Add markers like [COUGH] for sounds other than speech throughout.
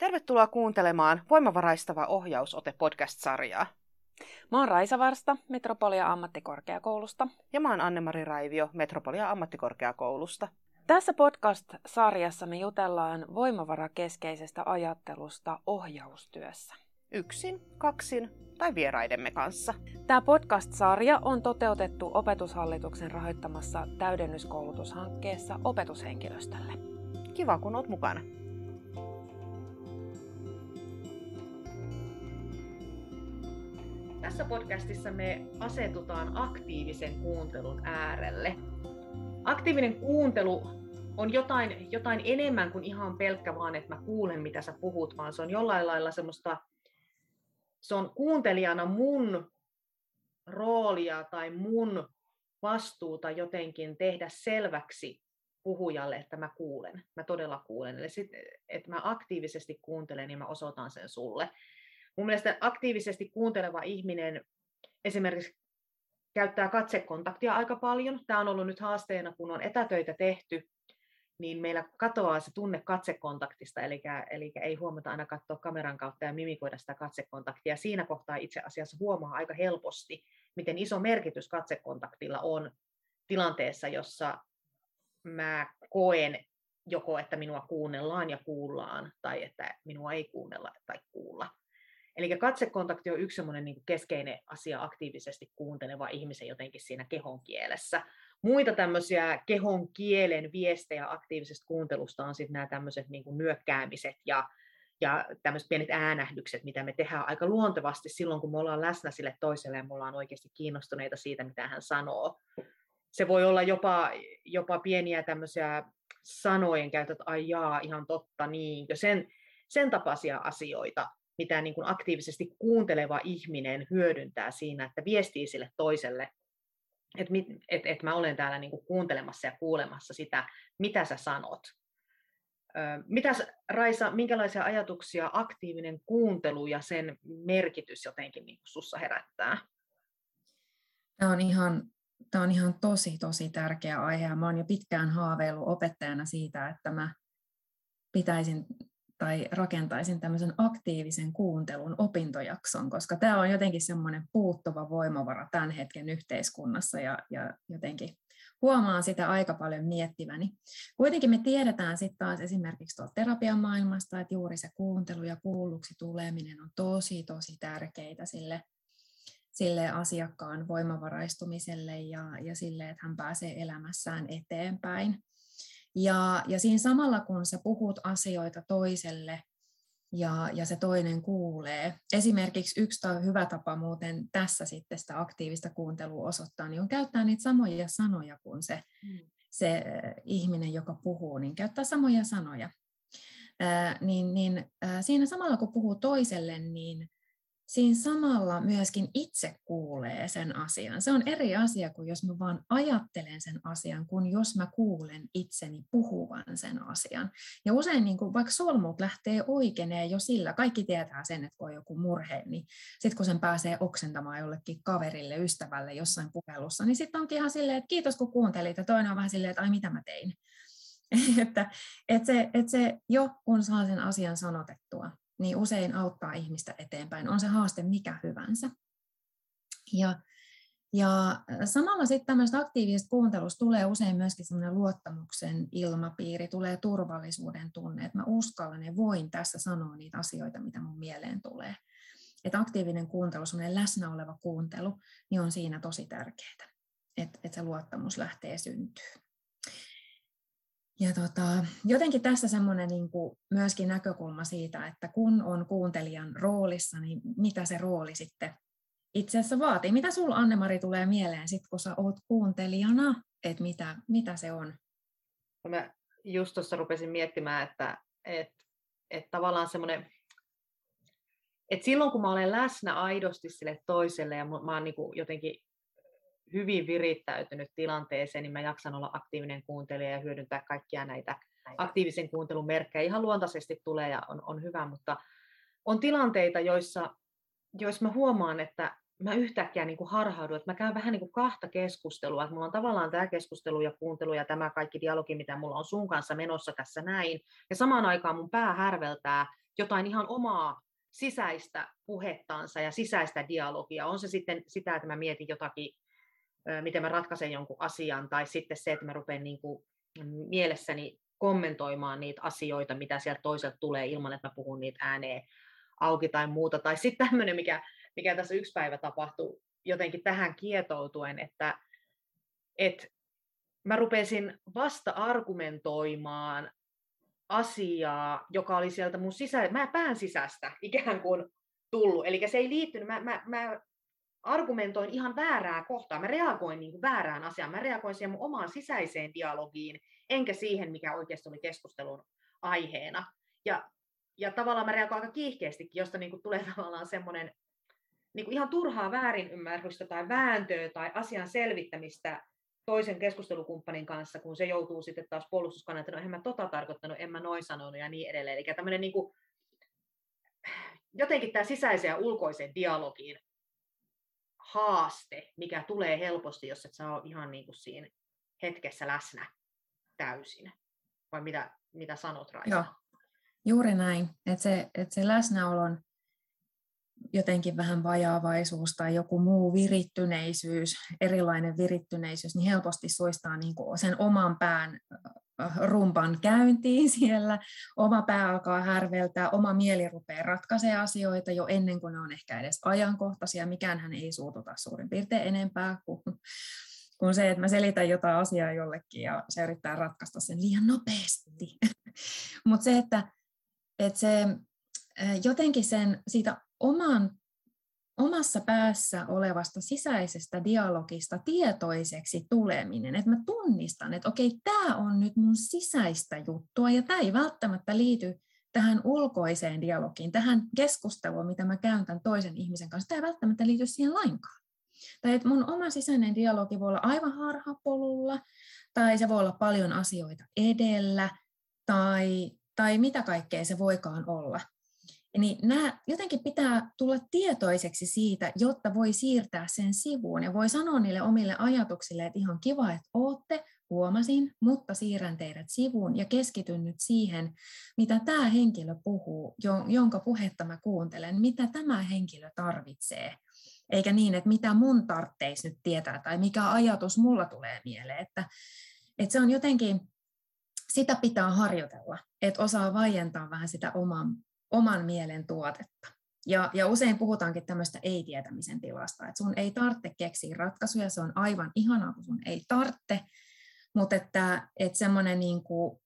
Tervetuloa kuuntelemaan Voimavaraistava ohjausote podcast-sarjaa. Mä oon Raisa Varsta Metropolia ammattikorkeakoulusta. Ja mä oon Anne-Mari Raivio Metropolia ammattikorkeakoulusta. Tässä podcast-sarjassa me jutellaan voimavarakeskeisestä ajattelusta ohjaustyössä. Yksin, kaksin tai vieraidemme kanssa. Tämä podcast-sarja on toteutettu opetushallituksen rahoittamassa täydennyskoulutushankkeessa opetushenkilöstölle. Kiva, kun oot mukana. Tässä podcastissa me asetutaan aktiivisen kuuntelun äärelle. Aktiivinen kuuntelu on jotain, jotain enemmän kuin ihan pelkkä vaan, että mä kuulen, mitä sä puhut, vaan se on jollain lailla semmoista, se on kuuntelijana mun roolia tai mun vastuuta jotenkin tehdä selväksi puhujalle, että mä kuulen, mä todella kuulen. Eli sit, että mä aktiivisesti kuuntelen, niin mä osoitan sen sulle. Mun mielestä aktiivisesti kuunteleva ihminen esimerkiksi käyttää katsekontaktia aika paljon. Tämä on ollut nyt haasteena, kun on etätöitä tehty, niin meillä katoaa se tunne katsekontaktista, eli, eli ei huomata aina katsoa kameran kautta ja mimikoida sitä katsekontaktia. Siinä kohtaa itse asiassa huomaa aika helposti, miten iso merkitys katsekontaktilla on tilanteessa, jossa mä koen joko, että minua kuunnellaan ja kuullaan, tai että minua ei kuunnella tai kuulla. Eli katsekontakti on yksi semmoinen niin keskeinen asia aktiivisesti kuunteleva ihmisen jotenkin siinä kehon kielessä. Muita tämmöisiä kehon kielen viestejä aktiivisesta kuuntelusta on sitten nämä tämmöiset niin nyökkäämiset ja, ja tämmöiset pienet äänähdykset, mitä me tehdään aika luontevasti silloin, kun me ollaan läsnä sille toiselle ja me ollaan oikeasti kiinnostuneita siitä, mitä hän sanoo. Se voi olla jopa, jopa pieniä tämmöisiä sanojen käytöt, ai jaa, ihan totta, niin, sen, sen tapaisia asioita, mitä niin kuin aktiivisesti kuunteleva ihminen hyödyntää siinä, että viestii sille toiselle, että et, et mä olen täällä niin kuin kuuntelemassa ja kuulemassa sitä, mitä sä sanot. Mitäs Raisa, minkälaisia ajatuksia aktiivinen kuuntelu ja sen merkitys jotenkin niin sussa herättää? Tämä on ihan Tämä on ihan tosi, tosi tärkeä aihe mä oon jo pitkään haaveillut opettajana siitä, että mä pitäisin tai rakentaisin tämmöisen aktiivisen kuuntelun opintojakson, koska tämä on jotenkin semmoinen puuttuva voimavara tämän hetken yhteiskunnassa ja, ja jotenkin huomaan sitä aika paljon miettiväni. Kuitenkin me tiedetään sitten taas esimerkiksi tuolta terapian maailmasta, että juuri se kuuntelu ja kuulluksi tuleminen on tosi, tosi tärkeitä sille, sille asiakkaan voimavaraistumiselle ja, ja sille, että hän pääsee elämässään eteenpäin. Ja, ja siinä samalla, kun sä puhut asioita toiselle ja, ja se toinen kuulee, esimerkiksi yksi hyvä tapa muuten tässä sitten sitä aktiivista kuuntelua osoittaa, niin on käyttää niitä samoja sanoja kuin se, mm. se ihminen, joka puhuu, niin käyttää samoja sanoja. Ää, niin, niin ää, siinä samalla kun puhuu toiselle, niin siinä samalla myöskin itse kuulee sen asian. Se on eri asia kuin jos mä vaan ajattelen sen asian, kun jos mä kuulen itseni puhuvan sen asian. Ja usein niin kuin, vaikka solmut lähtee oikeenee jo sillä, kaikki tietää sen, että kun on joku murhe, niin sitten kun sen pääsee oksentamaan jollekin kaverille, ystävälle jossain puhelussa, niin sitten onkin ihan silleen, että kiitos kun kuuntelit, ja toinen on vähän silleen, että ai mitä mä tein. [LAUGHS] että, että, se, että se jo kun saa sen asian sanotettua, niin usein auttaa ihmistä eteenpäin, on se haaste mikä hyvänsä. Ja, ja samalla sitten tämmöistä aktiivisesta kuuntelusta tulee usein myöskin semmoinen luottamuksen ilmapiiri, tulee turvallisuuden tunne, että mä uskallan ja voin tässä sanoa niitä asioita, mitä mun mieleen tulee. Että aktiivinen kuuntelu, semmoinen läsnä oleva kuuntelu, niin on siinä tosi tärkeää, että, että se luottamus lähtee syntyä. Ja tota, jotenkin tässä semmoinen niin myöskin näkökulma siitä, että kun on kuuntelijan roolissa, niin mitä se rooli sitten itse asiassa vaatii. Mitä sulla Anne-Mari tulee mieleen sit, kun sä oot kuuntelijana, että mitä, mitä se on? No mä just tuossa rupesin miettimään, että, että, että tavallaan semmoinen, että silloin kun mä olen läsnä aidosti sille toiselle ja mä oon niin jotenkin hyvin virittäytynyt tilanteeseen, niin mä jaksan olla aktiivinen kuuntelija ja hyödyntää kaikkia näitä aktiivisen kuuntelun merkkejä. Ihan luontaisesti tulee ja on, on hyvä, mutta on tilanteita, joissa, joissa mä huomaan, että mä yhtäkkiä niin kuin harhaudun, että mä käyn vähän niin kuin kahta keskustelua, että mulla on tavallaan tämä keskustelu ja kuuntelu ja tämä kaikki dialogi, mitä mulla on sun kanssa menossa tässä näin, ja samaan aikaan mun pää härveltää jotain ihan omaa sisäistä puhettansa ja sisäistä dialogia. On se sitten sitä, että mä mietin jotakin, miten mä ratkaisen jonkun asian, tai sitten se, että mä rupean niin kuin mielessäni kommentoimaan niitä asioita, mitä sieltä toiselta tulee ilman, että mä puhun niitä ääneen auki tai muuta. Tai sitten tämmöinen, mikä, mikä tässä yksi päivä tapahtui jotenkin tähän kietoutuen, että, että mä rupesin vasta argumentoimaan asiaa, joka oli sieltä mun sisä, mä pään sisästä ikään kuin tullut. Eli se ei liittynyt, mä, mä, mä argumentoin ihan väärää kohtaa, mä reagoin niin kuin väärään asiaan, mä reagoin siihen mun omaan sisäiseen dialogiin, enkä siihen, mikä oikeasti oli keskustelun aiheena. Ja, ja tavallaan mä reagoin aika kiihkeästikin, josta niin kuin tulee [LAUGHS] tavallaan semmoinen niin kuin ihan turhaa väärinymmärrystä tai vääntöä tai asian selvittämistä toisen keskustelukumppanin kanssa, kun se joutuu sitten taas puolustuskannalta, että no en mä tota tarkoittanut, en mä noin sanonut ja niin edelleen. Eli tämmöinen niin kuin, jotenkin tämä sisäisen ja ulkoisen dialogin haaste, mikä tulee helposti, jos et saa ihan niin kuin siinä hetkessä läsnä täysin. Vai mitä, mitä sanot, Raisa? Joo, juuri näin. Että se, että se läsnäolon jotenkin vähän vajaavaisuus tai joku muu virittyneisyys, erilainen virittyneisyys, niin helposti suistaa niin kuin sen oman pään rumpan käyntiin siellä. Oma pää alkaa härveltää, oma mieli rupeaa ratkaisemaan asioita jo ennen kuin ne on ehkä edes ajankohtaisia. Mikään hän ei suututa suurin piirtein enempää kuin, kuin se, että mä selitän jotain asiaa jollekin ja se yrittää ratkaista sen liian nopeasti. [LAUGHS] Mutta se, että, että se jotenkin sen siitä oman, omassa päässä olevasta sisäisestä dialogista tietoiseksi tuleminen, että mä tunnistan, että okei, tämä on nyt mun sisäistä juttua ja tämä ei välttämättä liity tähän ulkoiseen dialogiin, tähän keskusteluun, mitä mä käyn tämän toisen ihmisen kanssa, tämä ei välttämättä liity siihen lainkaan. Tai että mun oma sisäinen dialogi voi olla aivan harhapolulla, tai se voi olla paljon asioita edellä, tai, tai mitä kaikkea se voikaan olla. Niin nämä jotenkin pitää tulla tietoiseksi siitä, jotta voi siirtää sen sivuun ja voi sanoa niille omille ajatuksille, että ihan kiva, että ootte, huomasin, mutta siirrän teidät sivuun ja keskityn nyt siihen, mitä tämä henkilö puhuu, jonka puhetta mä kuuntelen, mitä tämä henkilö tarvitsee. Eikä niin, että mitä mun tarvitsisi nyt tietää tai mikä ajatus mulla tulee mieleen. Että, että se on jotenkin, sitä pitää harjoitella, että osaa vaientaa vähän sitä oman oman mielen tuotetta. Ja, ja usein puhutaankin tämmöistä ei-tietämisen tilasta, että sun ei tarvitse keksiä ratkaisuja, se on aivan ihanaa, kun sun ei tarvitse, mutta että, että semmoinen niin kuin,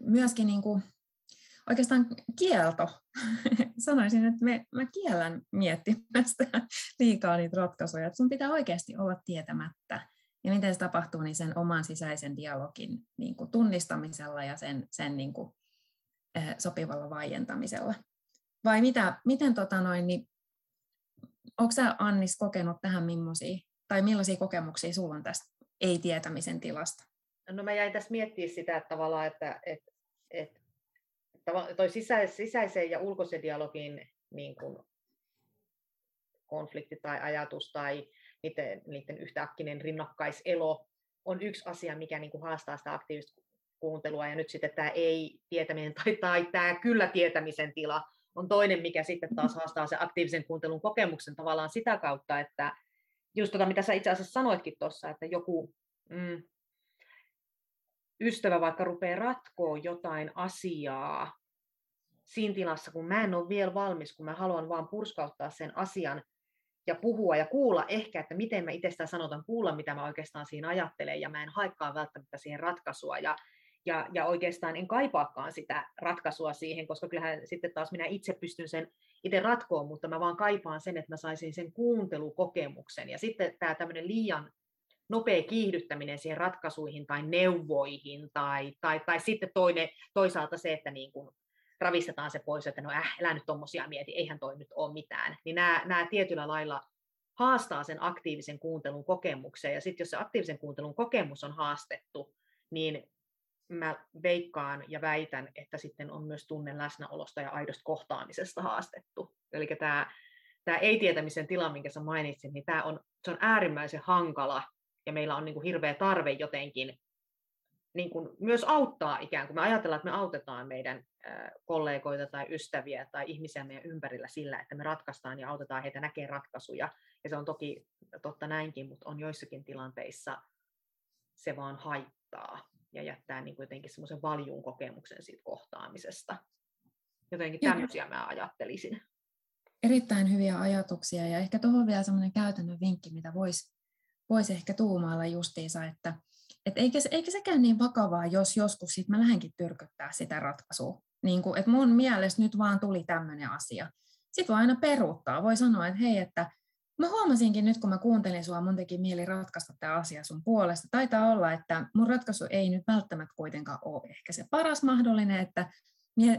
myöskin niin kuin, oikeastaan kielto. [LAUGHS] Sanoisin, että me, mä kiellän miettimästä liikaa niitä ratkaisuja, että sun pitää oikeasti olla tietämättä. Ja miten se tapahtuu, niin sen oman sisäisen dialogin niin kuin tunnistamisella ja sen, sen niin kuin sopivalla vaientamisella. Vai mitä, miten tota noin, niin, onko sä Annis kokenut tähän millaisia, tai millaisia kokemuksia sulla on tästä ei-tietämisen tilasta? No mä jäin tässä miettiä sitä että tavallaan, että, että, että toi sisä, sisäisen ja ulkoisen dialogin niin kuin konflikti tai ajatus tai niiden, niiden yhtäkkinen rinnakkaiselo on yksi asia, mikä niin kuin haastaa sitä aktiivista kuuntelua ja nyt sitten tämä ei-tietäminen tai, tai tämä kyllä-tietämisen tila on toinen, mikä sitten taas haastaa se aktiivisen kuuntelun kokemuksen tavallaan sitä kautta, että just tota, mitä sä itse asiassa sanoitkin tuossa, että joku mm, ystävä vaikka rupeaa ratkoa jotain asiaa siinä tilassa, kun mä en ole vielä valmis, kun mä haluan vaan purskauttaa sen asian ja puhua ja kuulla ehkä, että miten mä itse sanotan, kuulla mitä mä oikeastaan siinä ajattelen ja mä en haikkaa välttämättä siihen ratkaisua. Ja ja, ja oikeastaan en kaipaakaan sitä ratkaisua siihen, koska kyllähän sitten taas minä itse pystyn sen itse ratkoon, mutta mä vaan kaipaan sen, että mä saisin sen kuuntelukokemuksen. Ja sitten tämä tämmöinen liian nopea kiihdyttäminen siihen ratkaisuihin tai neuvoihin, tai, tai, tai sitten toinen, toisaalta se, että niin kuin ravistetaan se pois, että no äh, älä nyt tuommoisia mieti, eihän toi nyt ole mitään. Niin nämä, nämä tietyllä lailla haastaa sen aktiivisen kuuntelun kokemuksen, ja sitten jos se aktiivisen kuuntelun kokemus on haastettu, niin mä veikkaan ja väitän, että sitten on myös tunne läsnäolosta ja aidosta kohtaamisesta haastettu. Eli tämä, tämä ei-tietämisen tila, minkä sä mainitsit, niin tämä on, se on äärimmäisen hankala ja meillä on niin kuin hirveä tarve jotenkin niin kuin myös auttaa ikään kuin. Me ajatellaan, että me autetaan meidän kollegoita tai ystäviä tai ihmisiä meidän ympärillä sillä, että me ratkaistaan ja autetaan heitä näkemään ratkaisuja. Ja se on toki totta näinkin, mutta on joissakin tilanteissa se vaan haittaa ja jättää niin kuin jotenkin semmoisen valjun kokemuksen siitä kohtaamisesta. Jotenkin tämmöisiä mä ajattelisin. Erittäin hyviä ajatuksia ja ehkä tuohon vielä semmoinen käytännön vinkki, mitä voisi vois ehkä tuumailla justiinsa, että et eikä, eikä sekään niin vakavaa, jos joskus sit mä lähdenkin tyrkyttää sitä ratkaisua. Niin kuin, että mun mielestä nyt vaan tuli tämmöinen asia. Sitten voi aina peruuttaa. Voi sanoa, että hei, että mä huomasinkin nyt, kun mä kuuntelin sua, mun teki mieli ratkaista tämä asia sun puolesta. Taitaa olla, että mun ratkaisu ei nyt välttämättä kuitenkaan ole ehkä se paras mahdollinen, että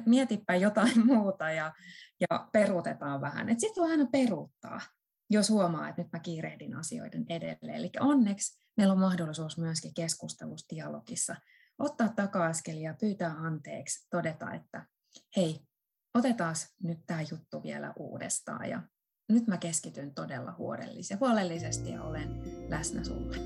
mietipä jotain [LAUGHS] muuta ja, ja peruutetaan vähän. Sitten voi aina peruuttaa, jos huomaa, että nyt mä kiirehdin asioiden edelleen. Eli onneksi meillä on mahdollisuus myöskin keskustelussa, dialogissa ottaa taka-askelia, pyytää anteeksi, todeta, että hei, otetaan nyt tämä juttu vielä uudestaan ja nyt mä keskityn todella huolellisesti ja olen läsnä sulle.